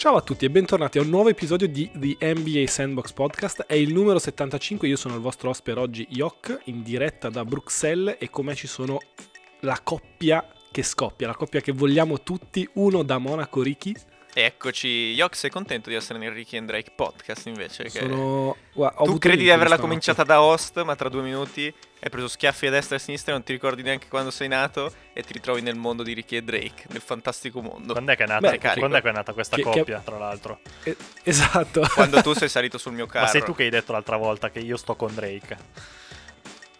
Ciao a tutti e bentornati a un nuovo episodio di The NBA Sandbox Podcast. È il numero 75, io sono il vostro ospite oggi, Yok, in diretta da Bruxelles e con me ci sono la coppia che scoppia, la coppia che vogliamo tutti, uno da Monaco, Ricky. Eccoci, Yok, sei contento di essere nel Ricky and Drake podcast invece? Che Sono... Guarda, tu credi di averla cominciata da host, ma tra due minuti hai preso schiaffi a destra e a sinistra, non ti ricordi neanche quando sei nato e ti ritrovi nel mondo di Ricky e Drake, nel fantastico mondo. Quando è che è nata, Beh, quando è che è nata questa Che- coppia, tra l'altro? Eh, esatto. Quando tu sei salito sul mio carro. Ma sei tu che hai detto l'altra volta che io sto con Drake?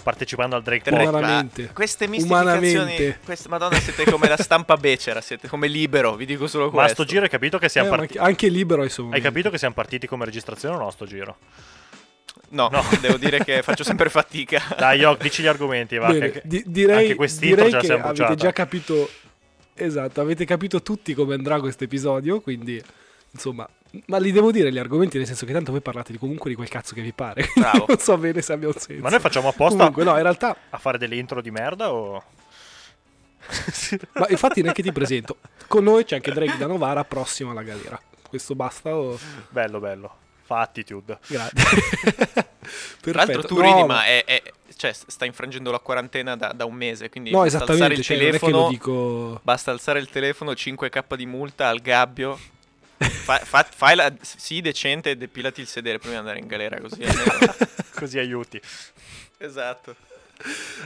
Partecipando al Drake ma Umanamente. Queste mistificazioni, queste, madonna, siete come la stampa becera, siete come libero, vi dico solo Ma a questo. sto giro hai capito che Eh, siamo ma partiti? anche- libero suoi Hai capito che siamo partiti come registrazione o no a sto giro? No, No. devo dire che faccio sempre fatica. Dai, Yok, dici gli argomenti, va. Bene, che- di- direi, anche quest'intro direi che avete bruciata. già capito esatto, avete capito tutti come andrà questo episodio, quindi insomma, ma li devo dire gli argomenti nel senso che tanto voi parlate di comunque di quel cazzo che vi pare. Bravo. non so bene se abbia un senso. Ma noi facciamo apposta Comunque no, in realtà a fare delle intro di merda o... ma infatti neanche ti presento. Con noi c'è anche Drake da Novara prossimo alla galera. Questo basta o bello, bello. Fa attitude. grazie. Tra l'altro tu No, ridi, ma- è, è- cioè, sta infrangendo la quarantena da, da un mese, quindi No, basta alzare esattamente, il cioè, telefono, dico basta alzare il telefono, 5k di multa al gabbio. Fa, fa- fai la, sii decente e depilati il sedere prima di andare in galera così Così aiuti. Esatto.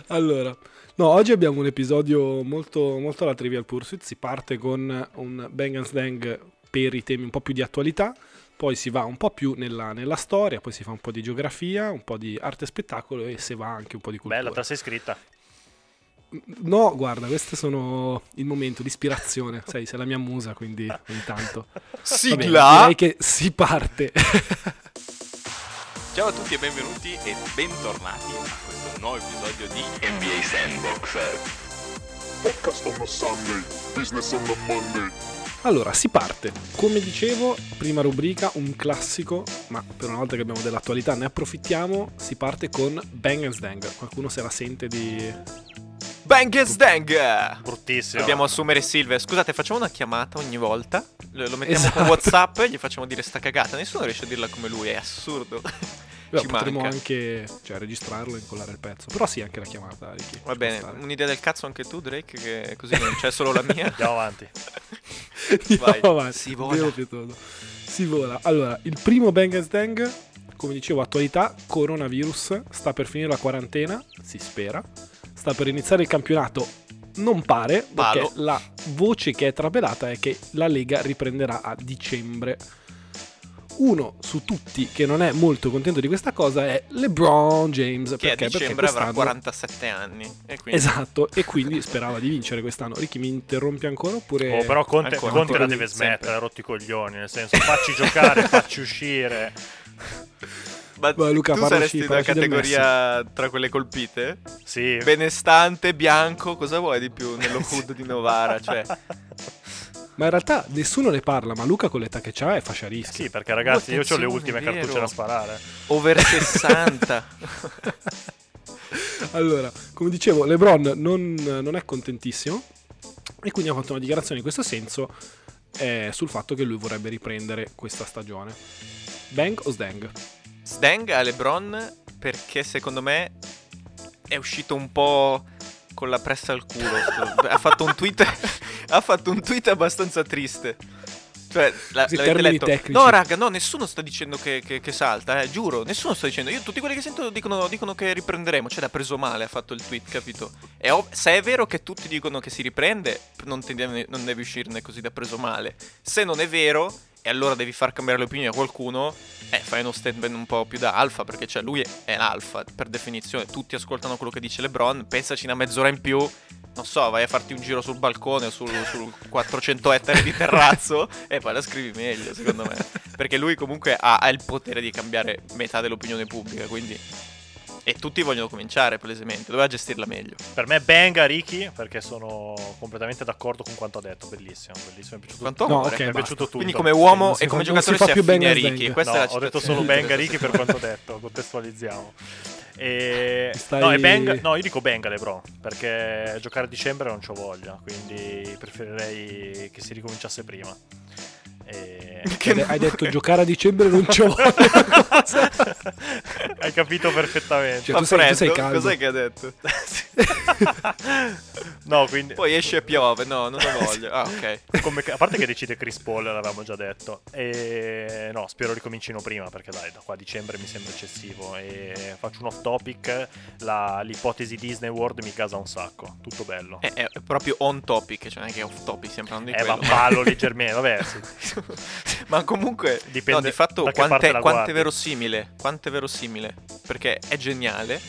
Allora, no, oggi abbiamo un episodio molto, molto alla Trivial Pursuit. Si parte con un Bang and Slang per i temi un po' più di attualità, poi si va un po' più nella, nella storia, poi si fa un po' di geografia, un po' di arte e spettacolo e se va anche un po' di cultura. Bella, te la sei scritta. No, guarda, questo sono il momento di ispirazione. Sai, sei la mia musa, quindi ogni tanto. Va bene, Sigla! direi che si parte. Ciao a tutti e benvenuti e bentornati a questo nuovo episodio di NBA Sandbox. Podcast on a Sunday, business on a Monday. Allora, si parte. Come dicevo, prima rubrica, un classico, ma per una volta che abbiamo dell'attualità ne approfittiamo, si parte con Bang and Stang. Qualcuno se la sente di... Bang and Stang! Bruttissimo. Dobbiamo assumere Silver. Scusate, facciamo una chiamata ogni volta. Lo, lo mettiamo Esatto. con WhatsApp e gli facciamo dire sta cagata. Nessuno riesce a dirla come lui, è assurdo. Beh, Ci potremmo manca. anche cioè, registrarlo e incollare il pezzo. Però sì, anche la chiamata, Ricky. Va Ci bene, un'idea del cazzo anche tu, Drake, che così non c'è solo la mia. Andiamo avanti. Andiamo Vai. avanti, Si vola. Si vola. Allora, il primo Bang and Stang, come dicevo, attualità, coronavirus, sta per finire la quarantena, si spera, sta per iniziare il campionato, non pare, Palo. perché la voce che è trapelata è che la Lega riprenderà a dicembre. Uno su tutti che non è molto contento di questa cosa è LeBron James, Che a perché, perché dicembre avrà quest'anno... 47 anni. E quindi Esatto, e quindi sperava di vincere quest'anno. Ricky mi interrompi ancora oppure... Oh, però Conte, ancora, Conte ancora la deve smettere, ha rotto i coglioni. Nel senso, facci giocare, facci uscire. Ma Vai, Luca, tu saresti del categoria tra quelle colpite? Sì. Benestante, bianco, cosa vuoi di più nello hood di Novara? Cioè, Ma in realtà nessuno ne parla, ma Luca con l'età che c'ha è fascia rischi. Sì, perché ragazzi, io ho le ultime cartucce da sparare. over 60. Allora, come dicevo, LeBron non, non è contentissimo e quindi ha fatto una dichiarazione in questo senso eh, sul fatto che lui vorrebbe riprendere questa stagione. Bang o Sdang? Stang a LeBron perché secondo me è uscito un po' con la pressa al culo. ha fatto un tweet ha fatto un tweet abbastanza triste. Cioè, la, l'avete letto? tecnici. No, raga, no, nessuno sta dicendo che, che- che salta, eh, giuro, nessuno sta dicendo. Io tutti quelli che sento dicono, dicono che riprenderemo, cioè l'ha preso male, ha fatto il tweet, capito? E ov- se è vero che tutti dicono che si riprende, non, deve- non devi uscirne così da preso male. Se non è vero, e allora devi far cambiare le opinioni a qualcuno, eh, fai uno statement un po' più da alfa, perché cioè lui è l'alfa, per definizione, tutti ascoltano quello che dice LeBron, pensaci una mezz'ora in più, non so, vai a farti un giro sul balcone o sul, sul 400 ettari di terrazzo e poi la scrivi meglio, secondo me. Perché lui comunque ha, ha il potere di cambiare metà dell'opinione pubblica, quindi... E tutti vogliono cominciare, palesemente, doveva gestirla meglio. Per me benga Ricky perché sono completamente d'accordo con quanto ha detto. Bellissimo, bellissimo. Mi è piaciuto, Quanto No, amore. ok, mi è basta. piaciuto tutto. Quindi come uomo si e come non giocatore si si, fa più affine a Bang Ricky. Bang. Questa No, è la ho detto solo benga Ricky per quanto ho detto, contestualizziamo. E... Stai- No, e benga, no, io dico benga LeBron perché giocare a dicembre non c'ho voglia, quindi preferirei che si ricominciasse prima. E... Che Hai- Hai detto giocare a dicembre non ci vuole. Hai capito perfettamente. Cioè, tu sei- tu sei caldo. Cos'è che ha detto? no, quindi... Poi esce e piove. No, non lo voglio. Ah, ok. come- a parte che decide Chris Paul, l'avevamo già detto. E no, spero ricomincino prima perché dai, da qua a dicembre mi sembra eccessivo. E faccio un off topic. la- l'ipotesi Disney World mi casa un sacco. Tutto bello. È, è proprio on topic, cioè non è che è off topic, parlando di Eh, ma quello. ballo leggermente, vabbè, sì. Ma comunque, Dipende no, di fatto, quanto è, quanto è verosimile? Quanto è verosimile? Perché è geniale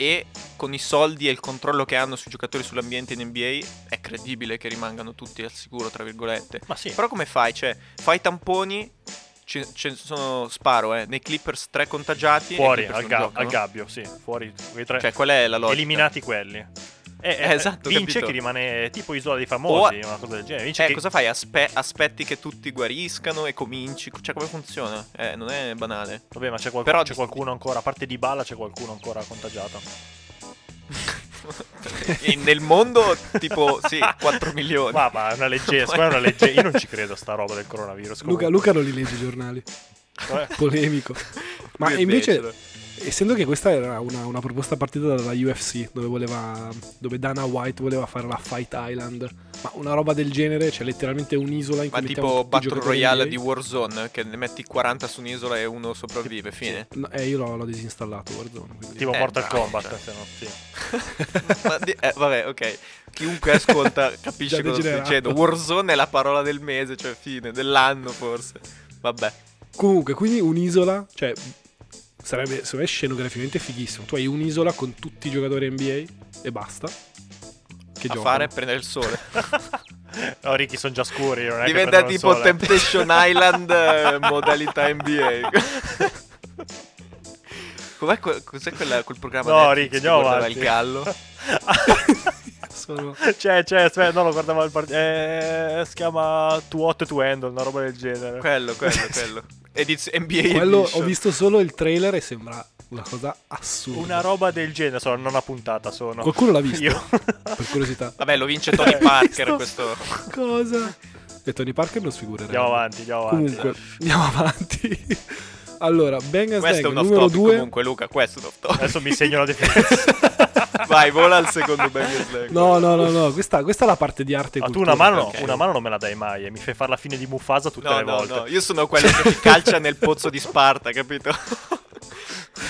e con i soldi e il controllo che hanno sui giocatori sull'ambiente in NBA è credibile che rimangano tutti al sicuro, tra virgolette. Ma sì. Però come fai? Cioè, fai tamponi, ce, ce sono, sparo, eh, nei Clippers tre contagiati. Fuori, al, ga- al gabbio, sì. Fuori. tre. Cioè, qual è la logica? Eliminati quelli. E, Eh, esatto, vince capito. chi rimane tipo Isola dei Famosi, O- una cosa del genere. Vince Eh, chi- cosa fai? Aspe- aspetti che tutti guariscano e cominci? Cioè, come funziona? Eh, non è banale. Vabbè, ma c'è, qualcuno, Però- c'è qualcuno ancora, a parte di Balla, c'è qualcuno ancora contagiato. Nel mondo, tipo, sì, 4 milioni. Ma, ma è una leggenda, è una leggenda. Io non ci credo a sta roba del coronavirus. Luca, comunque. Luca non li legge i giornali. Eh, Polemico. Ma invece, becero. Essendo che questa era una, una proposta partita dalla UFC, dove, voleva, dove Dana White voleva fare la Fight Island, ma una roba del genere, cioè letteralmente un'isola in Ma cui mettiamo tipo Battle Royale di Warzone, che ne metti 40 su un'isola e uno sopravvive, fine. No, eh, io l'ho, l'ho disinstallato Warzone. quindi- tipo Eh, Mortal bravo, Kombat. cioè. se no, sì. Ma di- eh, vabbè, ok. Chiunque ascolta capisce cosa sto dicendo. Warzone è la parola del mese, cioè fine, dell'anno forse. Vabbè. Comunque, quindi un'isola, cioè sarebbe secondo me scenograficamente fighissimo. Tu hai un'isola con tutti i giocatori NBA e basta. Che a giocano. fare è prendere il sole. No, Ricky sono già scuri. Non è Diventa tipo sole. Temptation Island eh, modalità NBA. Com'è que- cos'è quella- quel programma No, Netflix Ricky, andiamo avanti. il gallo? Sono- C'è, c'è, aspetta, no, lo guardavo al part- eh, si chiama Too Hot to Handle, una roba del genere. quello, quello, quello. Ediz- NBA Quello Edition. ho visto solo il trailer e sembra una cosa assurda. Una roba del genere, sono non una puntata sono. Qualcuno l'ha visto? Io. Per curiosità. Vabbè, lo vince Tony Parker Visto? questo. Cosa? E Tony Parker non sfigurerà. Andiamo avanti, andiamo avanti. Comunque, andiamo avanti. allora, Bang Questo è Dang un off topic 2. comunque, Luca, questo è un off topic. Adesso mi segno la differenza. Vai, vola al secondo Bang Slang. No, no, no, no, questa, questa è la parte di arte Ma tu cultura. una mano, ok. una mano non me la dai mai e mi fai fare la fine di Mufasa tutte No, le no, volte. no, io sono quello che ti calcia nel pozzo di Sparta, capito?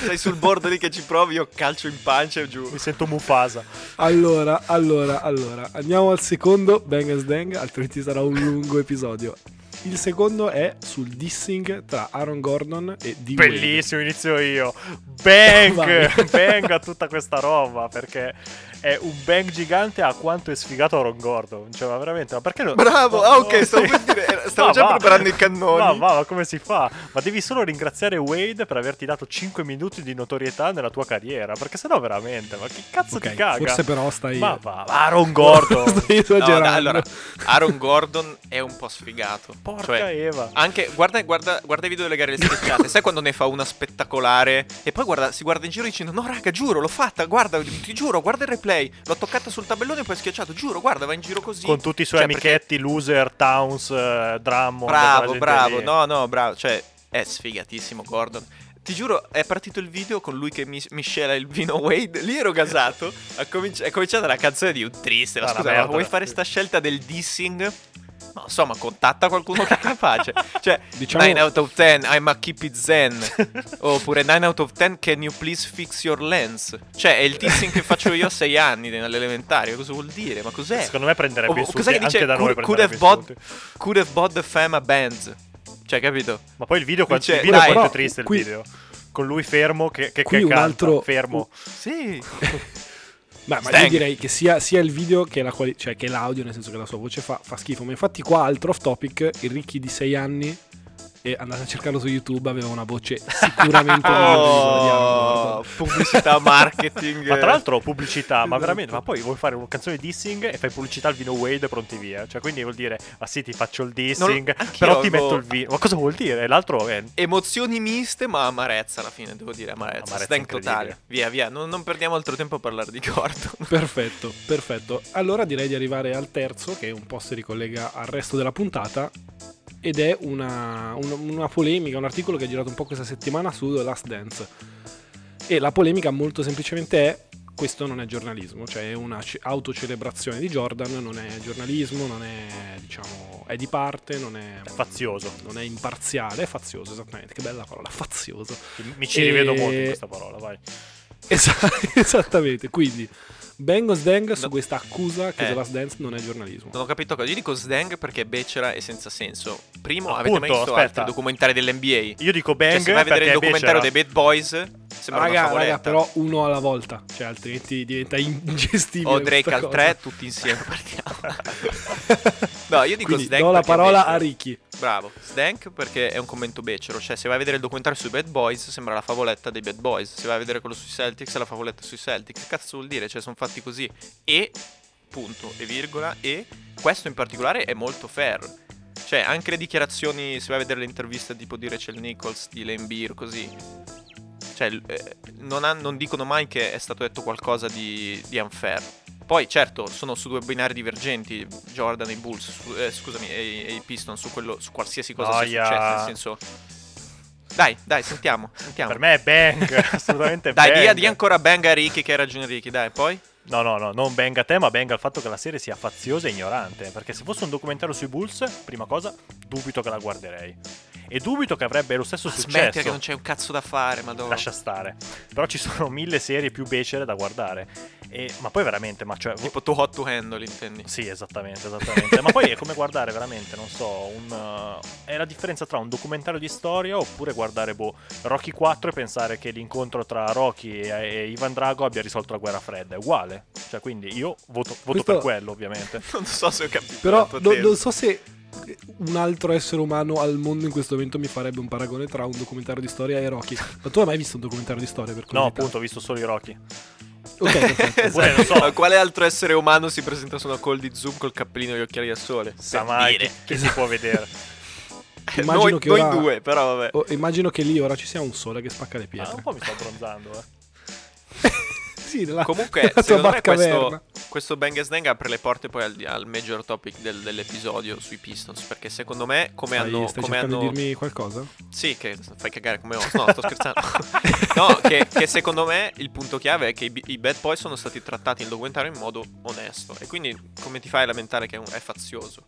Sei sul bordo lì che ci provi, io calcio in pancia e giù. Mi sento Mufasa. Allora, allora, allora, andiamo al secondo Bang Dang, altrimenti sarà un lungo episodio. Il secondo è sul dissing tra Aaron Gordon e D. Wade. Bellissimo, inizio io. Bang! Bang a tutta questa roba perché è un bang gigante a quanto è sfigato Aaron Gordon. Cioè, ma veramente, ma perché no? Bravo, no, ah ok, no, stavo, sì. per dire, stavo Ma già va. preparando i cannoni. Ma va, ma come si fa? Ma devi solo ringraziare Wade per averti dato 5 minuti di notorietà nella tua carriera. Perché sennò veramente, ma che cazzo Ok, ti caga? forse però stai... Ma va, Aaron Gordon. stai No, esagerando. dai, allora, Aaron Gordon è un po' sfigato. Porca Cioè, Eva. Anche, guarda, guarda, guarda i video delle gare schiacciate. Sai quando ne fa una spettacolare? E poi guarda, si guarda in giro dicendo: No, raga, giuro, l'ho fatta. Guarda, ti giuro, guarda il replay. L'ho toccata sul tabellone e poi schiacciato. Giuro, guarda, va in giro così. Con tutti i suoi Cioè, perché- amichetti, loser, Towns, eh, Drummond. Bravo, bravo. lì. No, no, bravo. Cioè, è sfigatissimo, Gordon. Ti giuro, è partito il video con lui che mi- miscela il vino Wade. Lì ero gasato. Cominci- è cominciata la canzone di un triste. Ma Ah, scusa, ma vuoi fare sta scelta del dissing? No, insomma, contatta qualcuno che è capace. Cioè, Diciamo- 9 out of 10, I'm a keep it zen. Oppure 9 out of 10, can you please fix your lens? Cioè, è il dissing che faccio io a 6 anni nell'elementare. Cosa vuol dire? Ma cos'è? Secondo me prenderebbe O- insulti cos'è che dice? anche da noi Could, have bought, could have bought the fama bands. Cioè, capito? Ma poi il video, quanto, Dice, il video dai, quanto è triste il qui- video. Con lui fermo che, che, Qui che un canta, altro- fermo. Sì. Beh, ma io direi che sia, sia il video che, la quali- cioè che l'audio, nel senso che la sua voce fa, fa schifo. Ma infatti qua, altro off topic, il Ricky di 6 anni, e andate a cercarlo su YouTube, aveva una voce sicuramente Oh, pubblicità, marketing. Ma tra l'altro pubblicità, ma veramente, ma poi vuoi fare una canzone dissing e fai pubblicità al vino Wade e pronti via. Cioè, quindi vuol dire, ma sì, ti faccio il dissing, Non- però ti avevo- metto il vino. Ma cosa vuol dire? L'altro è Emozioni miste, ma amarezza alla fine, devo dire. Amarezza. Amarezza Stank totale. Via, via. Non, non perdiamo altro tempo a parlare di Gordon. Perfetto, perfetto. Allora direi di arrivare al terzo, che un po' si ricollega al resto della puntata. Ed è una, una- una polemica, un articolo che è girato un po' questa settimana su The Last Dance. E la polemica molto semplicemente è questo non è giornalismo, cioè è una ce- autocelebrazione di Jordan, non è giornalismo, non è diciamo è di parte, non è, È fazioso. non è imparziale, è fazioso esattamente, che bella parola, fazioso. Mi ci E- rivedo molto in questa parola, vai. Esa- esattamente, quindi Bang o Sdang su No. questa accusa che Eh. The Last Dance non è giornalismo. Non ho capito cosa. Io dico Sdang perché è becera e senza senso. Primo, Appunto, avete mai visto aspetta. altri documentari dell'NBA? Io dico Cioè, bang se vai a vedere il documentario becera. dei Bad Boys, sembra Raga, raga, però uno alla volta, cioè altrimenti diventa ingestibile. O Drake al cosa. 3, tutti insieme partiamo. no, io dico Quindi Sdank do la parola a Ricky. Bravo, Sdank perché è un commento becero. Cioè, se vai a vedere il documentario sui Bad Boys, sembra la favoletta dei Bad Boys. Se vai a vedere quello sui Celtics, è la favoletta sui Celtics. Che cazzo vuol dire? Cioè, sono fatti così. E, punto, e virgola, e questo in particolare è molto fair. Cioè, anche le dichiarazioni, se vai a vedere le interviste tipo di Rachel Nichols, di Lane Beer, così. Cioè, eh, non, han- non dicono mai che è stato detto qualcosa di, di unfair. Poi, certo, sono su due binari divergenti, Jordan e i Bulls, su- eh, scusami, e, i- e i Piston, su, quello, su qualsiasi cosa sia Noia. successa, nel senso... Dai, dai, sentiamo, sentiamo. Per me è bang, assolutamente Dai, bang. dia, di ancora bang a Ricky che hai ragione Ricky, dai, poi... No, no, no, non bang a te, ma bang al fatto che la serie sia faziosa e ignorante. Perché se fosse un documentario sui Bulls, prima cosa, dubito che la guarderei. E dubito che avrebbe lo stesso Smettila successo. che non c'è un cazzo da fare, madonna. Lascia stare. Però ci sono mille serie più becere da guardare. E- ma poi veramente, ma cioè... Tipo too hot to handle, intendi? Sì, esattamente, esattamente. Ma poi è come guardare veramente, non so, un, uh, è la differenza tra un documentario di storia oppure guardare boh, Rocky 4 e pensare che l'incontro tra Rocky e, e Ivan Drago abbia risolto la guerra fredda. È uguale. Cioè, quindi io voto, voto Questo- per quello, ovviamente. Non so se ho capito. Però non so se un altro essere umano al mondo in questo momento mi farebbe un paragone tra un documentario di storia e Rocky. Ma tu hai mai visto un documentario di storia per No, appunto, ho visto solo i Rocky. Ok, perfetto. Oppure, non so. Ma quale altro essere umano si presenta su una call di Zoom col cappellino e gli occhiali da sole? Sa Per mai dire. chi, chi si può vedere. Immagino noi, che noi ora- due, però vabbè. Oh, immagino che lì ora ci sia un sole che spacca le Ah, pietre. un po' mi sto abbronzando, eh. Sì, nella, Comunque, nella tua secondo me questo, questo Bang Snang apre le porte poi al, al major topic del- dell'episodio sui Pistons. Perché secondo me, come Stai, hanno. stai come cercando hanno di dirmi qualcosa? Sì, che fai cagare come osso. No, sto scherzando. no, che, che secondo me il punto chiave è che i, i Bad Boy sono stati trattati nel documentario in modo onesto. E quindi come ti fai a lamentare che è, un- è fazioso?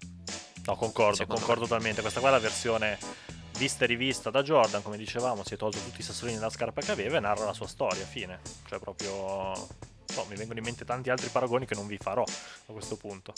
No, concordo, Secondo concordo totalmente. Questa qua è la versione vista e rivista da Jordan, come dicevamo, si è tolto tutti i sassolini dalla scarpa che aveva e narra la sua storia, fine. Cioè proprio... No, mi vengono in mente tanti altri paragoni che non vi farò a questo punto.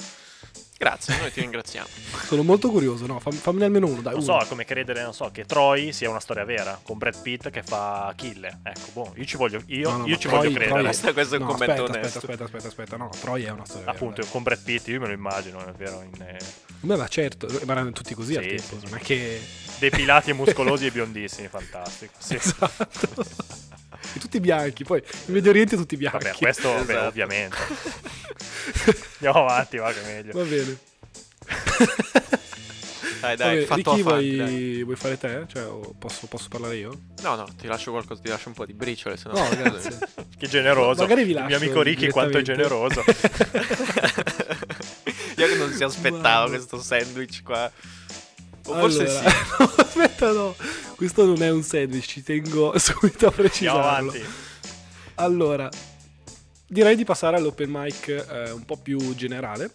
Grazie, noi ti ringraziamo. Sono molto curioso, no? Fam- fammene almeno uno, dai. Non uno. so, è come credere, non so, che Troy sia una storia vera, con Brad Pitt che fa Achille. Ecco, boh, io ci voglio, io, No, no, io ci Troy- voglio Troy credere. Questo- questo è un No, commento aspetta, onesto. aspetta, aspetta, aspetta, aspetta, no, Troy è una storia vera, Appunto, dai. con Brad Pitt io me lo immagino, è vero, in, eh, Beh, ma certo, ma erano tutti così al Sì, tempo, sì, sì. non è che... depilati e muscolosi e biondissimi, fantastico. Sì. Esatto. E tutti bianchi, poi in Medio Oriente tutti bianchi. Vabbè, questo beh, Esatto. ovviamente. Andiamo avanti, va che è meglio. Va bene. Dai, dai, Vabbè, fatto Ricky, fatti, dai. vuoi, vuoi fare te? Cioè, posso, posso parlare io? No, no, ti lascio qualcosa, ti lascio un po' di briciole, se no... No, grazie. Che generoso. Magari vi Il mio lascio amico Ricky quanto è generoso. Io che non si aspettavo Guarda. questo sandwich qua. O forse Allora- sì. no, aspetta, no. Questo non è un sandwich, ci tengo subito a precisarlo. Allora, direi di passare all'open mic eh, un po' più generale,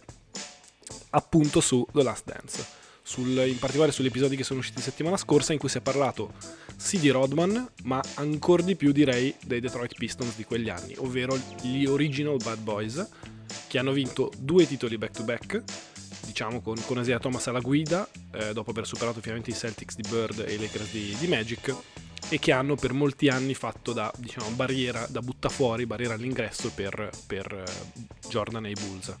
appunto su The Last Dance. Sul- in particolare sugli episodi che sono usciti settimana scorsa in cui si è parlato sì di Rodman, ma ancora di più direi dei Detroit Pistons di quegli anni, ovvero gli original Bad Boys, che hanno vinto due titoli back to back, diciamo con, con Isaiah Thomas alla guida, eh, dopo aver superato finalmente i Celtics di Bird e i Lakers di, di Magic, e che hanno per molti anni fatto da diciamo, barriera, da buttafuori, barriera all'ingresso per, per eh, Jordan e i Bulls.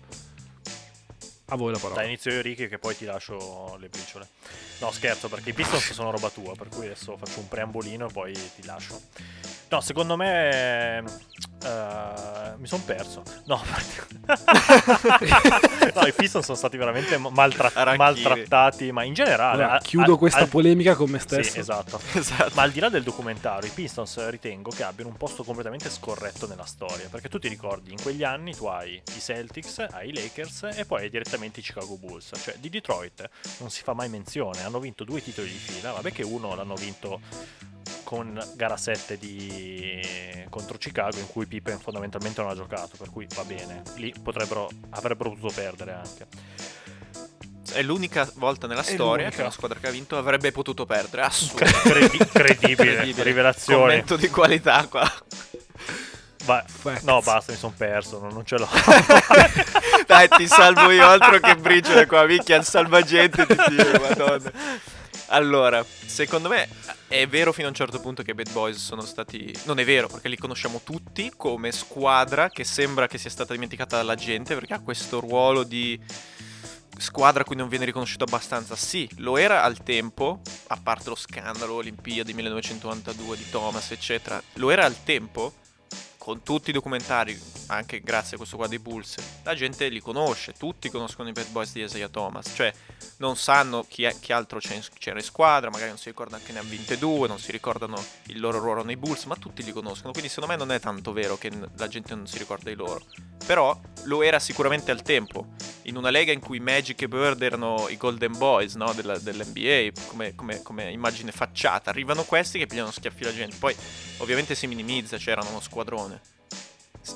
A voi la parola. Dai, inizio io Ricky che poi ti lascio le briciole. No, scherzo, perché i Pistons sono roba tua, per cui adesso faccio un preambolino e poi ti lascio. No, secondo me... eh, mi sono perso. No, no, i Pistons sono stati veramente maltra- Arachidi. maltrattati, ma in generale... Allora, chiudo a- questa al- polemica con me stesso. Sì, esatto. Esatto. Ma al di là del documentario, i Pistons ritengo che abbiano un posto completamente scorretto nella storia. Perché tu ti ricordi, in quegli anni tu hai i Celtics, hai i Lakers e poi hai direttamente direttamente i Chicago Bulls. Cioè, di Detroit non si fa mai menzione. Hanno vinto due titoli di fila. Vabbè, che uno l'hanno vinto con gara 7 di... contro Chicago, in cui Pippen fondamentalmente non ha giocato. Per cui va bene. Lì potrebbero, avrebbero potuto perdere anche. È l'unica volta nella È storia l'unica. che una squadra che ha vinto avrebbe potuto perdere. Assurdo. Credi- credibile, rivelazione. Commento di qualità qua. Va- Facts. no, basta, mi sono perso. Non, non ce l'ho. Dai, ti salvo io, altro che briciole qua, minchia, il salvagente ti tiro, madonna. Allora, secondo me è vero fino a un certo punto che i Bad Boys sono stati... Non è vero, perché li conosciamo tutti come squadra che sembra che sia stata dimenticata dalla gente, perché ha questo ruolo di squadra a cui non viene riconosciuto abbastanza. Sì, lo era al tempo, a parte lo scandalo Olimpiadi 1992 di Thomas, eccetera. Lo era al tempo, con tutti i documentari, anche grazie a questo qua dei Bulls, la gente li conosce, tutti conoscono i Bad Boys di Isaiah Thomas, cioè non sanno chi, è- chi altro c'era in squadra, magari non si ricordano che ne ha vinte due, non si ricordano il loro ruolo nei Bulls, ma tutti li conoscono, quindi secondo me non è tanto vero che la gente non si ricorda di loro. Però lo era sicuramente al tempo, in una lega in cui Magic e Bird erano i Golden Boys no, della- dell'NBA, come, come- come immagine facciata, arrivano questi che pigliano schiaffi la gente, poi ovviamente si minimizza, cioè erano uno squadrone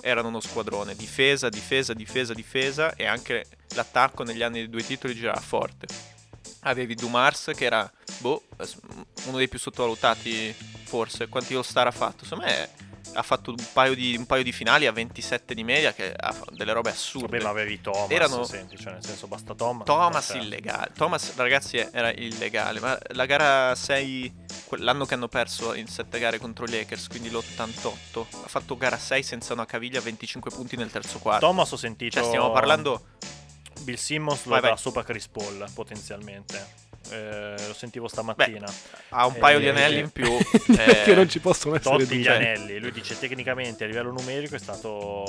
erano uno squadrone, difesa, difesa, difesa, difesa e anche l'attacco negli anni dei due titoli girava forte. Avevi Dumars che era boh, uno dei più sottovalutati forse, quanti All Star ha fatto? Secondo me ha fatto un paio di, un paio di finali a 27 di media che ha fatto delle robe assurde. Ma avevi Thomas, Erano- senti, cioè nel senso basta Thomas. Thomas cioè, illegale. Thomas, ragazzi, era illegale. Ma la gara 6, que- l'anno che hanno perso in 7 gare contro i Lakers, quindi l'88, ha fatto gara 6 senza una caviglia, 25 punti nel terzo quarto. Thomas ho sentito... Cioè, stiamo parlando. Bill Simmons lo Vai, vai. sopra Chris Paul, potenzialmente. Eh, lo sentivo stamattina. Ha un paio di Eh, anelli in più. che eh, non ci possono essere Totti gli anelli, lui dice tecnicamente a livello numerico è stato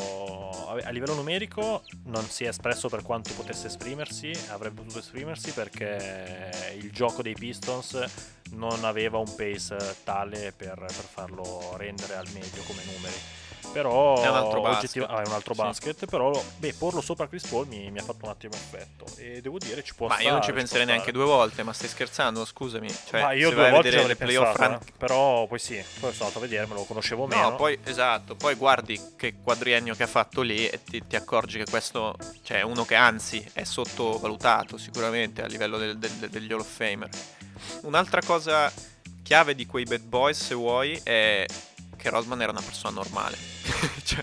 a livello numerico non si è espresso per quanto potesse esprimersi, avrebbe potuto esprimersi perché il gioco dei Pistons non aveva un pace tale per, per farlo rendere al meglio come numeri. Però È un altro basket. ah, un altro Sì. basket, però beh, porlo sopra Chris Paul mi, mi ha fatto un attimo effetto e devo dire ci può Ma stare. io non ci penserei neante due volte, ma stai scherzando? Scusami. Cioè, Ma io due volte ci le playoff pensato, eh. però poi sì, poi sono andato a vedermelo, lo conoscevo meno. No, poi esatto, poi guardi che quadriennio che ha fatto lì e ti, ti accorgi che questo cioè, è uno che anzi è sottovalutato sicuramente a livello del- del- degli Hall of Famer. Un'altra cosa chiave di quei bad boys, se vuoi, è che Rodman era una persona normale. Cioè,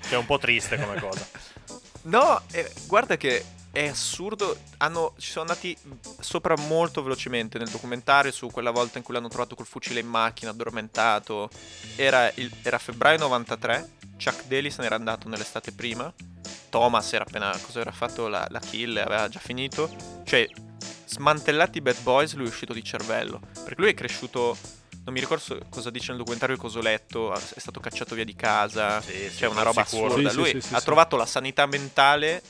Che è un po' triste come cosa. No, eh, guarda che è assurdo. Hanno, ci sono andati sopra molto velocemente nel documentario su quella volta in cui l'hanno trovato col fucile in macchina, addormentato. Era, il- era febbraio 93. Chuck Daly se n'era andato nell'estate prima. Thomas era appena. Cosa era fatto? La, la kill, aveva già finito. Cioè, smantellati i bad boys, lui è uscito di cervello. Perché lui è cresciuto. Non mi ricordo cosa dice nel documentario cosa ho letto. È stato cacciato via di casa. Sì, sì, C'è una roba sicuro. assurda. Sì, Lui sì, sì, ha sì. trovato la sanità mentale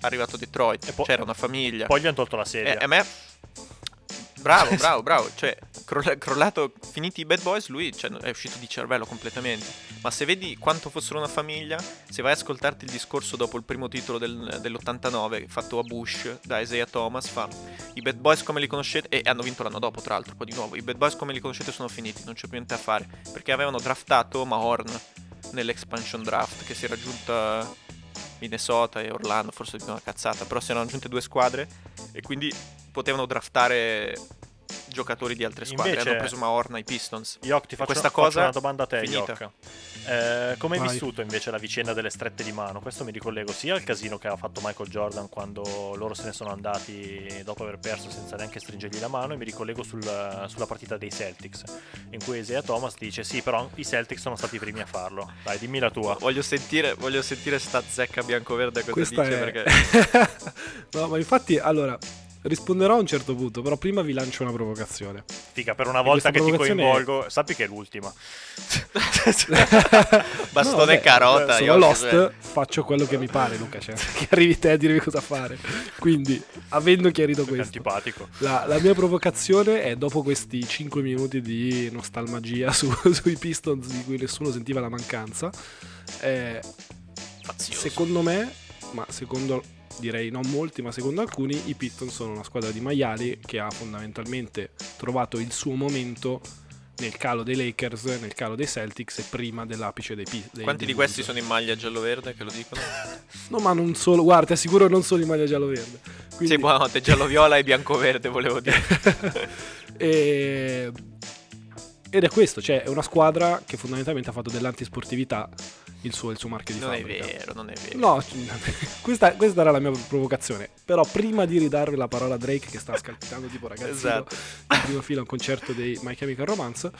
arrivato a Detroit. E po- C'era una famiglia. Poi gli hanno tolto la E sedia. a me. Bravo, bravo, bravo. Cioè, crolla- crollato, finiti i bad boys, lui cioè, è uscito di cervello completamente. Ma se vedi quanto fossero una famiglia, se vai a ascoltarti il discorso dopo il primo titolo del- dell'89, fatto a Bush da Isaiah Thomas, fa i bad boys come li conoscete, e hanno vinto l'anno dopo, tra l'altro, poi di nuovo. I bad boys come li conoscete sono finiti, non c'è più niente da fare. Perché avevano draftato Mahorn nell'expansion draft, che si era giunta Minnesota e Orlando, forse di una cazzata, però si erano aggiunte due squadre e quindi potevano draftare giocatori di altre squadre. Invece- Hanno preso Mahorn ai Pistons. Yok, ti faccio, Questa faccio cosa una domanda a te, finita. Yok. Eh, come hai vissuto invece la vicenda delle strette di mano? Questo mi ricollego sia al casino che ha fatto Michael Jordan quando loro se ne sono andati dopo aver perso senza neanche stringergli la mano e mi ricollego sul- sulla partita dei Celtics in cui Isaiah Thomas dice sì però i Celtics sono stati i primi a farlo. Dai dimmi la tua. Voglio sentire, voglio sentire sta zecca bianco-verde cosa Questa dice è... perché... no, ma infatti, allora, risponderò a un certo punto, però prima vi lancio una provocazione. Figa, per una volta che ti coinvolgo, sappi che è l'ultima. Bastone No, vabbè, carota. Sono io Lost, cioè- faccio quello che mi pare, Luca. Cioè, che arrivi te a dirmi cosa fare. Quindi, avendo chiarito Che questo, antipatico. la, la mia provocazione è dopo questi 5 minuti di nostalgia su- sui Pistons di cui nessuno sentiva la mancanza. eh, secondo me, ma secondo direi non molti, ma secondo alcuni i Pistons sono una squadra di maiali che ha fondamentalmente trovato il suo momento nel calo dei Lakers, nel calo dei Celtics e prima dell'apice dei Pistons. Quanti di questi sono in maglia giallo-verde che lo dicono? No, ma non solo, guarda, ti assicuro non solo in maglia giallo-verde. Quindi- Sì, buonanotte, giallo-viola e bianco-verde volevo dire. E- Ed è questo, cioè è una squadra che fondamentalmente ha fatto dell'antisportività il suo, il suo marchio di Non è fabbrica. vero, non è vero. No, questa, questa era la mia provocazione. Però prima di ridarvi la parola a Drake che sta scalpitando tipo ragazzino Esatto. in prima fila a un concerto dei My Chemical Romance,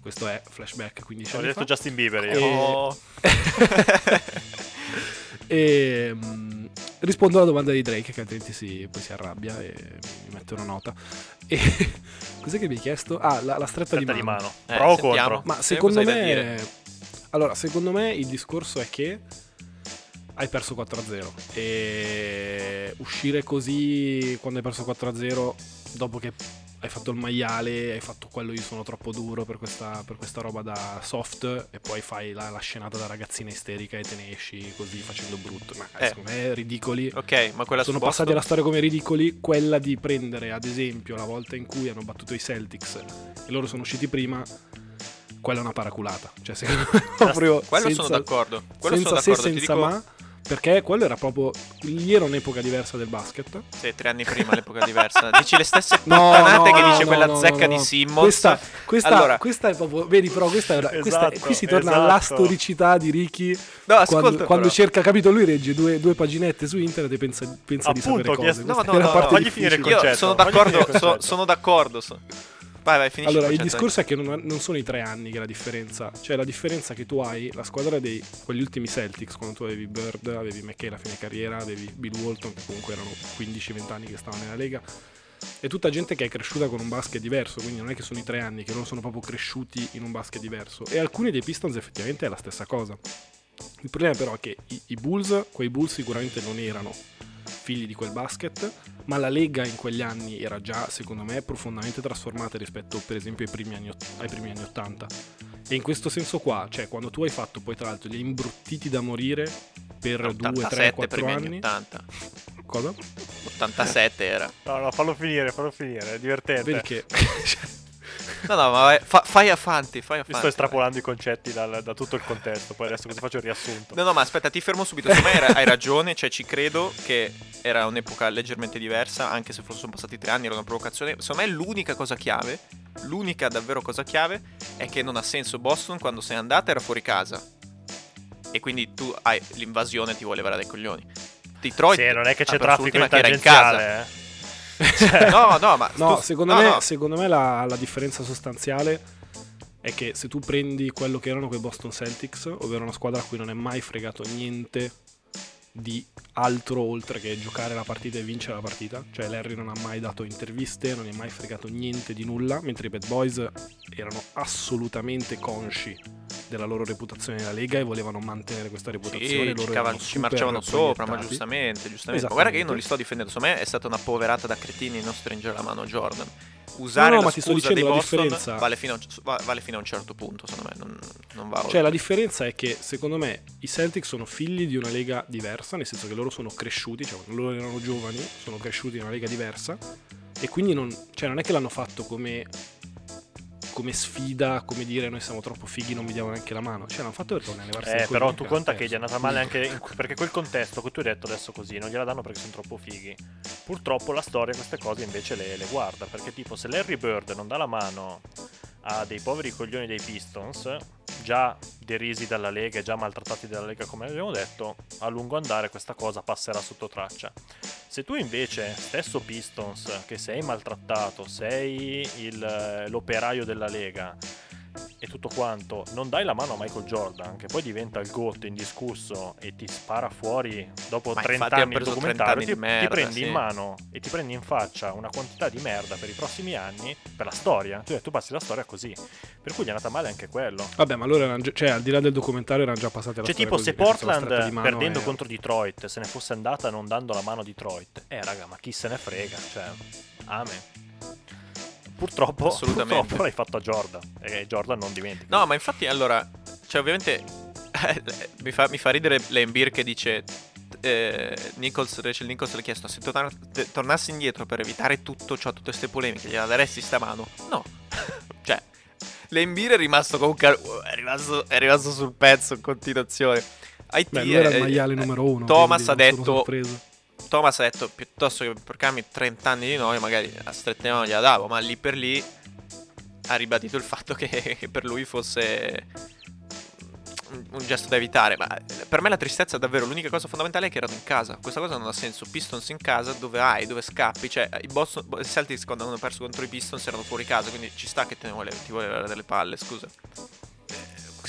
questo è flashback 15 Ho detto fa. Justin Bieber io. E- Oh, E mm, rispondo alla domanda di Drake, che altrimenti si, poi si arrabbia e mi mette una nota. E cos'è che mi hai chiesto? Ah, la, la stretta, Stretta di di mano. mano. Eh, Pro o sentiamo. contro? Ma Sì, secondo me. Allora, secondo me il discorso è che hai perso 4-0. E uscire così quando hai perso 4-0, dopo che hai fatto il maiale, hai fatto quello io sono troppo duro per questa, per questa roba da soft, e poi fai la, la scenata da ragazzina isterica e te ne esci così facendo brutto. Ma Eh. secondo me ridicoli. ok, ma quella Sono passati Boston? alla storia come ridicoli, quella di prendere ad esempio la volta in cui hanno battuto i Celtics e loro sono usciti prima, quella è una paraculata. Cioè, secondo me proprio Quello senza, sono d'accordo. Quello senza sono se, d'accordo, ti senza dico... ma, perché quello era proprio lì era un'epoca diversa del basket. Sì, tre anni prima, l'epoca diversa. Dici le stesse No, puttanate no, che no, dice no, quella no, zecca no, di no. Simmons. Questa, questa, Allora- questa è proprio, vedi, però questa è, una- questa è- Esatto, qui si torna esatto. alla storicità di Ricky No, ascolta quando, quando cerca, capito? Lui regge due, due paginette su internet e pensa, pensa di Appunto, sapere ho cose. chiesto- No, no, no, no, fagli finire il difficile. Io sono concetto, voglio d'accordo, so- concetto. sono d'accordo. so- Vai, vai, finisci Allora, il discorso è che non, non sono i tre anni che è la differenza. Cioè, la differenza che tu hai, la squadra dei quegli ultimi Celtics, quando tu avevi Bird, avevi McKay alla fine carriera, avevi Bill Walton, che comunque erano 15-20 anni che stavano nella Lega. È tutta gente che è cresciuta con un basket diverso, quindi non è che sono i tre anni, che loro sono proprio cresciuti in un basket diverso. E alcuni dei Pistons effettivamente è la stessa cosa. Il problema però è che i, i Bulls, quei Bulls sicuramente non erano figli di quel basket, ma la Lega in quegli anni era già, secondo me, profondamente trasformata rispetto, per esempio, ai primi anni, ai primi anni 80. E in questo senso qua, cioè, quando tu hai fatto poi tra l'altro li hai imbruttiti da morire per 2, 3, 87 4 primi anni anni. 80. Cosa? 87 era. No, no, fallo finire, fallo finire, è divertente. Che... No, no, ma vai, fa- fai avanti, fai Mi avanti. sto estrapolando i concetti dal- da tutto il contesto, poi adesso così faccio il riassunto. No, no, ma aspetta, ti fermo subito. Secondo me hai- ragione, cioè ci credo che era un'epoca leggermente diversa, anche se forse sono passati tre anni, era una provocazione. Secondo me l'unica cosa chiave, l'unica davvero cosa chiave, è che non ha senso Boston quando sei andata era fuori casa. E quindi tu hai l'invasione ti vuole levare dai coglioni. Detroit Sì, non è che c'è traffico che era in casa. tangenziale, eh. No, no, ma No, tu- secondo, no, me, no. secondo me la, la differenza sostanziale è che se tu prendi quello che erano quei Boston Celtics, ovvero una squadra a cui non è mai fregato niente di altro oltre che giocare la partita e vincere la partita, cioè Larry non ha mai dato interviste, non gli è mai fregato niente di nulla, mentre i Bad Boys erano assolutamente consci della loro reputazione nella Lega e volevano mantenere questa reputazione. Sì, loro ci, marciavano sopra, ma giustamente, giustamente. Ma guarda che io non li sto difendendo. Secondo me è stata una poverata da cretini non stringere la mano a Jordan. Usare No, no, la ma ti sto scusa dicendo dei la Boston differenza. vale fino, a, va- vale fino a un certo punto, secondo me. Non, non va. Cioè, la differenza è che secondo me i Celtics sono figli di una lega diversa, nel senso che loro sono cresciuti, cioè quando loro erano giovani, sono cresciuti in una lega diversa. E quindi non, cioè, non è che l'hanno fatto come, come sfida, come dire noi siamo troppo fighi, non mi diamo neanche la mano. Cioè, l'hanno fatto perché non è diverso. Eh, però tu conta che gli è andata male anche in- perché quel contesto che tu hai detto adesso così non gliela danno perché sono troppo fighi. Purtroppo la storia queste cose invece le, le guarda perché tipo se Larry Bird non dà la mano a dei poveri coglioni dei Pistons, già derisi dalla Lega e già maltrattati dalla Lega come abbiamo detto, a lungo andare questa cosa passerà sotto traccia. Se tu invece, stesso Pistons, che sei maltrattato, sei il- l'operaio della Lega e tutto quanto, non dai la mano a Michael Jordan, che poi diventa il GOAT indiscusso e ti spara fuori dopo Ma 30 infatti ha anni il 30 documentario, anni ti, di merda, ti prendi sì. in mano e ti prendi in faccia una quantità di merda per i prossimi anni, per la storia, tu, tu passi la storia così. Per cui gli è andata male anche quello. Vabbè, ma allora erano cioè, al di là del documentario erano già passati alla Cioè, storia tipo, così, se la Portland di perdendo è- contro Detroit se ne fosse andata non dando la mano a Detroit, eh, raga, ma chi se ne frega? Cioè, amen. Purtroppo, purtroppo l'hai fatto a Jordan e Jordan non dimentica. No, ma infatti, allora, cioè, ovviamente mi, fa, mi fa ridere Lembir che dice eh, Nichols, Rachel Nichols le ha chiesto se torna- te- tornassi indietro per evitare tutto ciò, tutte queste polemiche, gliela daresti sta mano? No. cioè, l'Embir è rimasto comunque, è rimasto, è rimasto sul pezzo in continuazione. IT, Beh, lui era il maiale eh, numero uno. Thomas ha detto sorpreso. Thomas ha detto piuttosto che porcarmi 30 anni di noi, magari a strette mani gliela davo, ma lì per lì ha ribadito il fatto che, che per lui fosse un, gesto da evitare. Ma per me la tristezza è davvero l'unica cosa fondamentale è che erano in casa. Questa cosa non ha senso. Pistons in casa, dove hai, dove scappi. Cioè, i, Boston, i Celtics quando hanno perso contro i Pistons erano fuori casa, quindi ci sta che te ne vuole, ti vuole avere delle palle, scusa.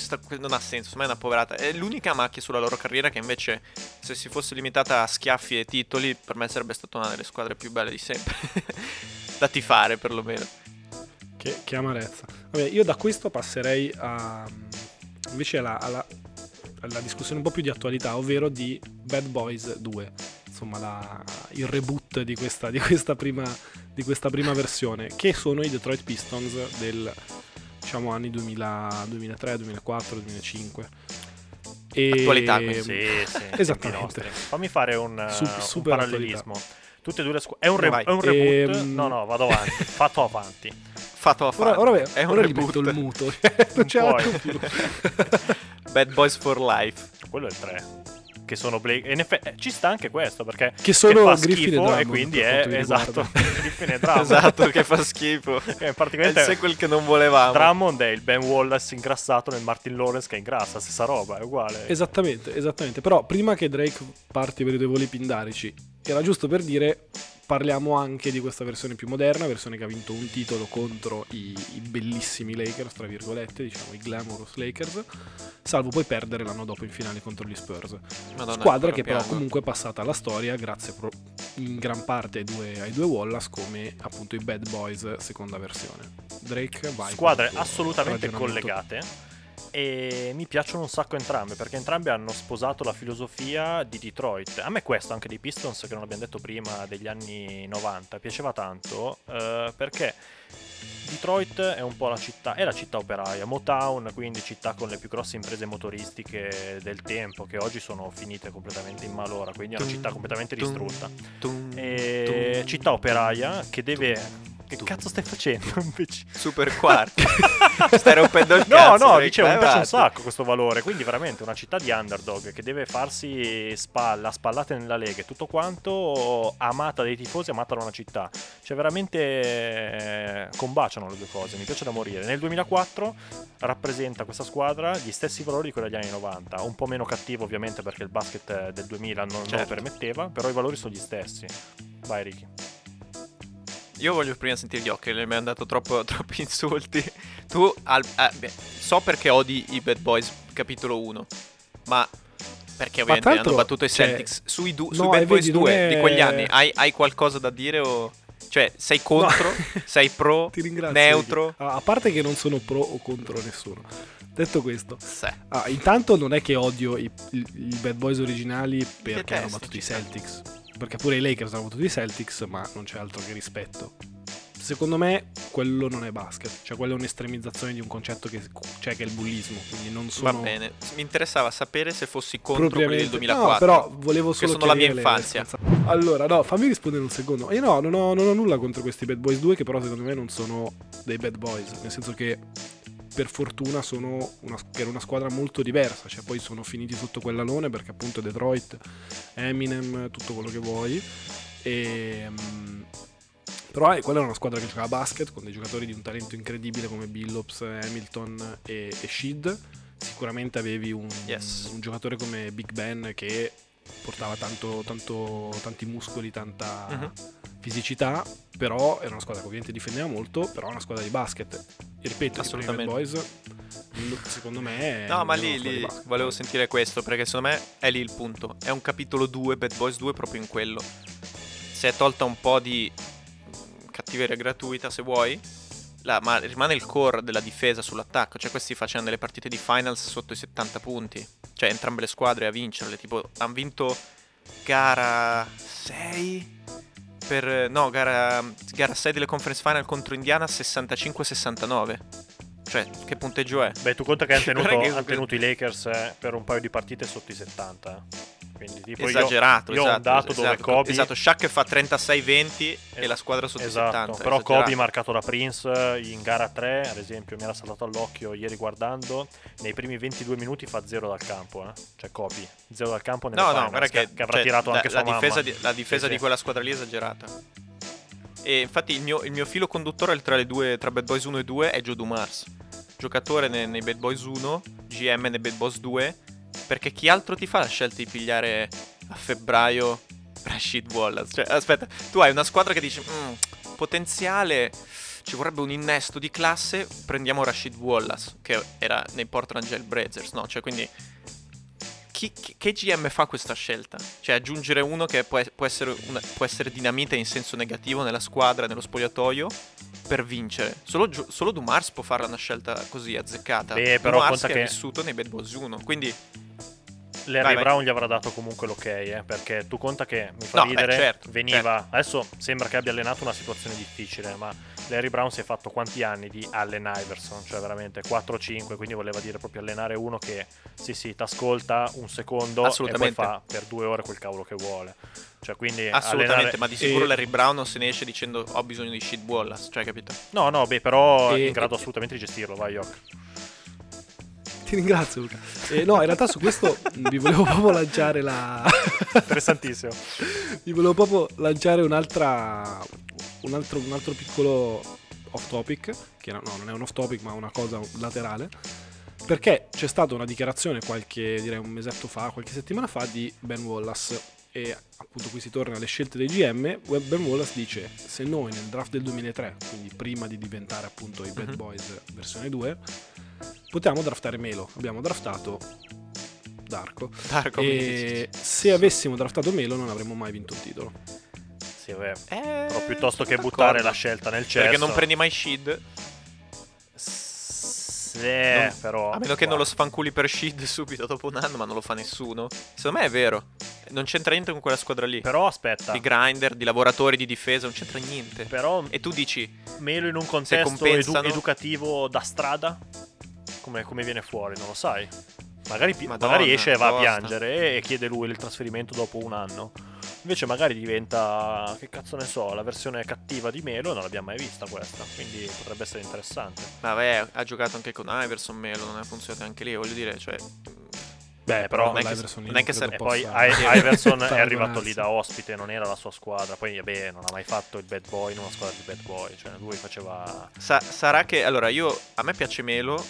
Questa, non ha senso, secondo è una poverata. È l'unica macchia sulla loro carriera che invece, se si fosse limitata a schiaffi e titoli, per me sarebbe stata una delle squadre più belle di sempre. da tifare, perlomeno. Che, che amarezza. Vabbè, io da questo passerei a, invece alla, alla- alla discussione un po' più di attualità, ovvero di Bad Boys 2. Insomma, la- il reboot di questa, di, questa prima, di questa prima versione, che sono i Detroit Pistons del diciamo anni 2000, 2003, 2004, 2005. E, Attualità, quindi. Sì, sì. Esattamente. Fammi fare un, Su- eh, un super parallelismo. Tutte e due le squadre. È un, re- è un reboot. Ehm. No, no, vado avanti. Fatto avanti. Fatto a Ora, ora, è un ora reboot. il muto. non faccio più. Bad Boys for Life. Quello è il 3. Che sono Blake. E in effetti eh, ci sta anche questo perché. Che sono fa Griffin e schifo Drummond, e quindi è esatto. Griffin e Drummond. esatto, che fa schifo. È È il sequel che non volevamo. Drummond è il Ben Wallace ingrassato nel Martin Lawrence che ingrassa, stessa roba, è uguale. Esattamente, esattamente. Però prima che Drake parti per i due voli pindarici, era giusto per dire parliamo anche di questa versione più moderna, versione che ha vinto un titolo contro i, i bellissimi Lakers, tra virgolette, diciamo i glamorous Lakers, salvo poi perdere l'anno dopo in finale contro gli Spurs. Madonna, Squadra che però piango. comunque è passata alla storia grazie pro- in gran parte ai due, ai due Wallace come appunto i Bad Boys seconda versione. Drake vai. Squadre assolutamente collegate. E mi piacciono un sacco entrambe perché entrambe hanno sposato la filosofia di Detroit. A me questo, anche dei Pistons, che non abbiamo detto prima, degli anni 90, piaceva tanto eh, perché Detroit è un po' la città, è la città operaia, Motown, quindi città con le più grosse imprese motoristiche del tempo, che oggi sono finite completamente in malora, quindi è una città completamente distrutta. E città operaia che deve... Che cazzo stai facendo invece? Super quarti. Stai rompendo il No, cazzo. no, Drake, dicevo, mi piace un sacco questo valore. Quindi, veramente una città di underdog che deve farsi spalla, spallate nella lega e tutto quanto, amata dai tifosi, amata da una città. Cioè, veramente eh, combaciano le due cose. Mi piace da morire. Nel 2004 rappresenta questa squadra gli stessi valori di quelli degli anni 90. Un po' meno cattivo, ovviamente, perché il basket del 2000 non, non lo Certo. permetteva. Però i valori sono gli stessi. Vai, Ricky. Io voglio prima sentire gli occhi, mi hanno dato troppo- troppi insulti. Tu, al- beh, so perché odi i Bad Boys, capitolo 1, ma perché Ma ovviamente tra hanno battuto i cioè, Celtics. Sui, du- no, sui e Bad Boys vedi, non 2 di quegli anni, hai, hai qualcosa da dire o... Cioè, sei contro? sei pro? Ti ringrazio. Neutro? Ah, a parte che non sono pro o contro nessuno. Detto questo, ah, intanto non è che odio i, i- i Bad Boys originali perché hanno battuto i. Celtics. Perché pure i Lakers hanno battuto i Celtics, ma non c'è altro che rispetto. Secondo me quello non è basket, cioè quello è un'estremizzazione di un concetto che c'è che è il bullismo, quindi non sono Va bene. Mi interessava sapere se fossi contro quelli del propriamente 2004. No, però volevo solo sono la mia infanzia. Allora, no, fammi rispondere un secondo. Io no, non ho, non ho nulla contro questi Bad Boys 2 che però secondo me non sono dei Bad Boys, nel senso che per fortuna sono una, era una squadra molto diversa, cioè poi sono finiti sotto quell'alone perché appunto Detroit, Eminem, tutto quello che vuoi. E, mm, però eh, quella era una squadra che giocava a basket con dei giocatori di un talento incredibile come Billups, Hamilton e, e Shid. Sicuramente avevi un, Yes. un giocatore come Big Ben che portava tanto, tanto- tanti muscoli, tanta Mhm. Fisicità, però era una squadra che ovviamente difendeva molto, però è una squadra di basket. E ripeto, Assolutamente. Boys, secondo me... No, ma lì, lì volevo sentire questo perché secondo me è lì il punto. È un capitolo 2, Bad Boys 2 proprio in quello. Si è tolta un po' di cattiveria gratuita se vuoi, la- ma rimane il core della difesa sull'attacco. Cioè questi facevano delle partite di finals sotto i 70 punti. Cioè entrambe le squadre a vincerle. Tipo hanno vinto gara 6 per... No, gara, gara 6 delle conference final contro Indiana 65-69. Cioè che punteggio è? Beh, tu conta che hanno tenuto, che- han tenuto i Lakers eh, per un paio di partite sotto i 70. Quindi, tipo, io- esagerato, io, ho esatto, un dato dove esatto, Kobe Esatto, Shaq fa 36-20 e la squadra sotto Esatto, 70. però esagerato. Kobe marcato da Prince in gara 3, ad esempio, mi era saltato all'occhio ieri guardando, nei primi 22 minuti fa 0 dal campo, eh. Cioè Kobe, 0 dal campo nelle No, no, finals, guarda che, che avrà cioè, tirato la, anche la sua difesa, di, la difesa Sì, di quella squadra lì è esagerata. E infatti il mio, il mio filo conduttore tra, le due, tra Bad Boys 1 e 2 è Joe Dumars. Giocatore nei, nei Bad Boys 1, GM nei Bad Boys 2. Perché chi altro ti fa la scelta di pigliare a febbraio Rashid Wallace? Cioè, aspetta, tu hai una squadra che dice, "Mm, potenziale, ci vorrebbe un innesto di classe, prendiamo Rashid Wallace, che era nei Portland Gel Blazers, no? Cioè, quindi chi, chi- che GM fa questa scelta? Cioè aggiungere uno che può, può essere una- può essere dinamite in senso negativo nella squadra, nello spogliatoio, per vincere. Solo, solo Dumars può fare una scelta così azzeccata. Beh, però Dumars che, che- è vissuto nei Bad Boys 1. Quindi, Larry Vai, vai. Brown gli avrà dato comunque l'ok, eh, perché tu conta che mi fa No, beh, ridere, certo, veniva, adesso sembra che abbia allenato una situazione difficile, ma Larry Brown si è fatto quanti anni di Allen Iverson, cioè veramente 4-5, quindi voleva dire proprio allenare uno che sì sì, ti ascolta un secondo e poi fa per due ore quel cavolo che vuole. Cioè, quindi assolutamente. allenare- Ma di sicuro e- Larry Brown non se ne esce dicendo ho bisogno di Shit Wallace. Cioè, capito? No, no, beh, però E- è in grado assolutamente di gestirlo, vai Yok. Ti ringrazio Luca. Eh, no, in realtà su questo vi volevo proprio lanciare la... Interessantissimo. vi volevo proprio lanciare un'altra... Un altro, un altro piccolo off topic, che no, non è un off topic ma una cosa laterale, perché c'è stata una dichiarazione qualche, direi un mesetto fa, qualche settimana fa di Ben Wallace e appunto qui si torna alle scelte dei GM, Ben Wallace dice se noi nel draft del 2003, quindi prima di diventare appunto i Bad Mhm. Boys versione 2, potevamo draftare Melo, abbiamo draftato Darko Darko e se avessimo draftato Melo non avremmo mai vinto un titolo. Sì, vabbè. Eh, Però piuttosto che sono buttare d'accordo. la scelta nel cesso. Perché non prendi mai Shid? Sì, Non- però. A meno che non lo sfanculi per Shid subito dopo un anno, ma non lo fa nessuno. Secondo me è vero. Non c'entra niente con quella squadra lì. Però aspetta. Di grinder, di lavoratori di difesa, non c'entra niente. Però E tu dici, Melo in un contesto edu- educativo da strada? Come, come viene fuori? Non lo sai. Magari, pi- Madonna, magari esce e va a piangere e chiede lui il trasferimento dopo un anno. Invece magari diventa, che cazzo ne so, la versione cattiva di Melo, non l'abbiamo mai vista questa, quindi potrebbe essere interessante. vabbè, ha giocato anche con Iverson Melo, non è funzionato anche lì, voglio dire, cioè... Beh, però non è che- non è che credo se- E poi possa Iverson è arrivato lì da ospite, non era la sua squadra. Poi, vabbè, non ha mai fatto il bad boy in una squadra di bad boy. Cioè, lui faceva. Sa- sarà che, allora, io, a me piace Melo,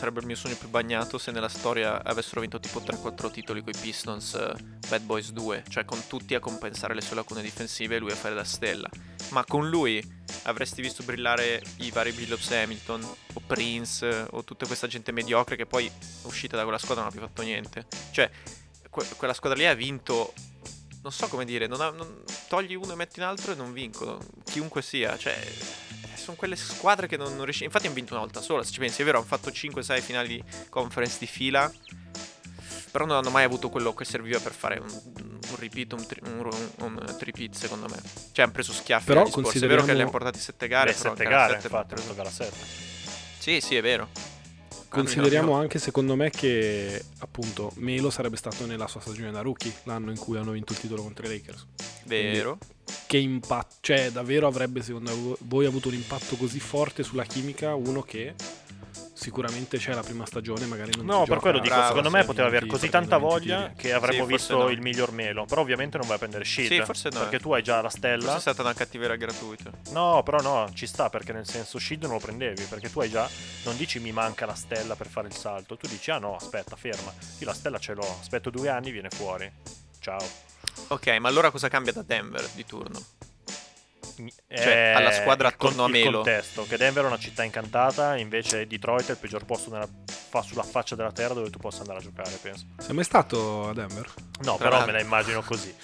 sarebbe il mio sogno più bagnato se nella storia avessero vinto tipo 3-4 titoli con i Pistons eh, Bad Boys 2, cioè con tutti a compensare le sue lacune difensive e lui a fare da stella. Ma con lui avresti visto brillare i vari Billups Hamilton o Prince o tutta questa gente mediocre che poi uscita da quella squadra non ha più fatto niente. Cioè, que- quella squadra lì ha vinto non so come dire, non ha- non- togli uno e metti un altro e non vincono. Chiunque sia, cioè. Sono quelle squadre che non, non riesci. Infatti, hanno vinto una volta sola. Se ci pensi, è vero, hanno fatto 5-6 finali di conference di fila. Però non hanno mai avuto quello che serviva per fare un, un repeat, un, tri, un, un, tripit, secondo me. Cioè, hanno preso schiaffi. Però Spurs. È vero che consideriamo- li hanno portati 7 gare. Beh, però sette in gara gare, sette infatti, hanno ha preso- preso gara 7. Sì, sì, è vero. Consideriamo anche secondo me che appunto Melo sarebbe stato nella sua stagione da rookie, l'anno in cui hanno vinto il titolo contro i Lakers. Vero. Che impatto, cioè davvero avrebbe secondo voi avuto un impatto così forte sulla chimica uno che sicuramente c'è la prima stagione, magari non No, si per gioca quello dico, bravo, secondo me poteva avere minuti così tanta 20 voglia tiri. che avremmo Sì, forse visto no. il miglior Melo. Però ovviamente non vai a prendere Shield. Sì, forse no, Perché tu hai già la stella. è stata una cattiveria gratuita. No, però no, ci sta perché nel senso Shield non lo prendevi. Perché tu hai già. Non dici mi manca la stella per fare il salto. Tu dici ah no, aspetta, ferma. Io la stella ce l'ho. Aspetto due anni, viene fuori. Ciao. Ok, ma allora cosa cambia da Denver di turno? Cioè, eh, alla squadra attorno a il Melo. contesto, che Denver è una città incantata, invece Detroit è il peggior posto nella- fa- sulla faccia della terra dove tu possa andare a giocare, penso. Sei mai stato a Denver? No, Tra però l'altro. me la immagino così.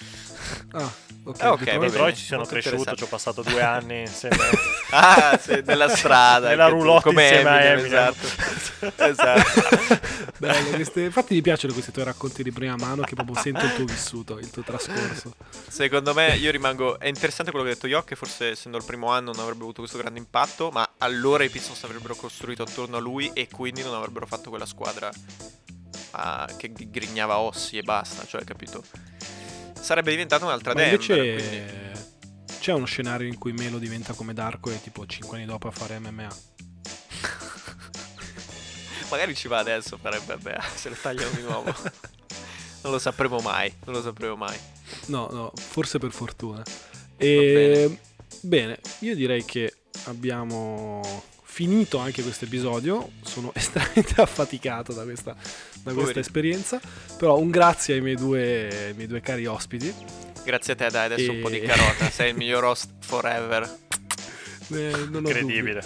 Ah, ok. Ah, ok, Detroit- bene, ci sono molto cresciuto, ci ho passato due anni insieme. Ah, sì, nella strada. Nella roulotte come insieme a Eminem. Esatto. esatto. Bello, queste- infatti mi piacciono questi tuoi racconti di prima mano che proprio sento il tuo vissuto, il tuo trascorso. Secondo me io rimango... È interessante quello che ha detto Yok, che forse essendo il primo anno non avrebbe avuto questo grande impatto, ma allora i Pistons avrebbero costruito attorno a lui e quindi non avrebbero fatto quella squadra a- che grignava ossi e basta, cioè, capito? Sarebbe diventata un'altra Ma Denver, invece quindi- c'è uno scenario in cui Melo diventa come Darko e tipo 5 anni dopo a fare MMA. Magari ci va adesso, farebbe beh, se lo tagliano di nuovo. non lo sapremo mai, non lo sapremo mai. No, no, forse per fortuna. E bene. io direi che abbiamo finito anche questo episodio. Sono estremamente affaticato da questa, da questa esperienza. Però un grazie ai miei due, ai miei due cari ospiti. Grazie a te, dai, adesso un po' di E- carota. Sei il miglior host forever. Eh. Incredibile.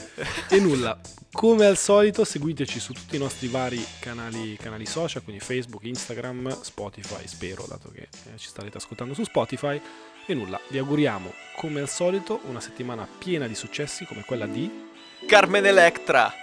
E nulla, come al solito seguiteci su tutti i nostri vari canali, canali social, quindi Facebook, Instagram, Spotify, spero, dato che eh, ci starete ascoltando su Spotify. E nulla, vi auguriamo come al solito una settimana piena di successi come quella di... Carmen Electra.